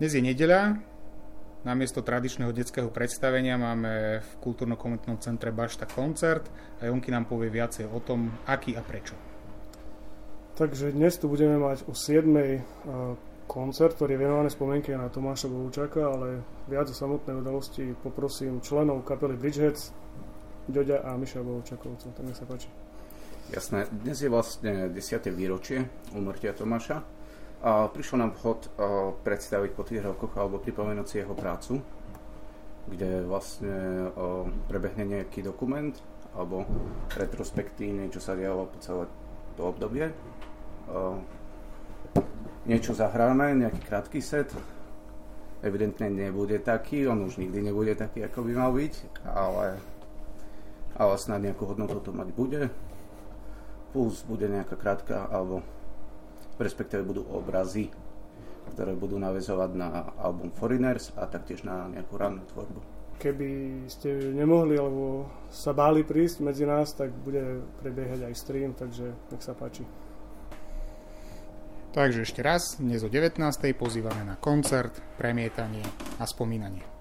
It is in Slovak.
Dnes je nedeľa, namiesto tradičného detského predstavenia máme v kultúrno-komunitnom centre Bašta koncert a Jonky nám povie viacej o tom, aký a prečo. Takže dnes tu budeme mať o 7. koncert, ktorý je venovaný spomienke na Tomáša Bohučaka, ale viac o samotnej udalosti poprosím členov kapely Bridgeheads, Ďoďa a Miša Bohučakovcov. Tak nech sa páči. Jasné, dnes je vlastne 10. výročie umrtia Tomáša prišlo nám vhod predstaviť po tých rokoch alebo pripomenúť si jeho prácu, kde vlastne prebehne nejaký dokument alebo retrospektívne, čo sa dialo po celé to obdobie. Niečo zahráme, nejaký krátky set, evidentne nebude taký, on už nikdy nebude taký, ako by mal byť, ale, ale snad nejakú hodnotu to mať bude. Plus bude nejaká krátka alebo respektíve budú obrazy, ktoré budú navezovať na album Foreigners a taktiež na nejakú rannú tvorbu. Keby ste nemohli alebo sa báli prísť medzi nás, tak bude prebiehať aj stream, takže nech sa páči. Takže ešte raz, dnes o 19. pozývame na koncert, premietanie a spomínanie.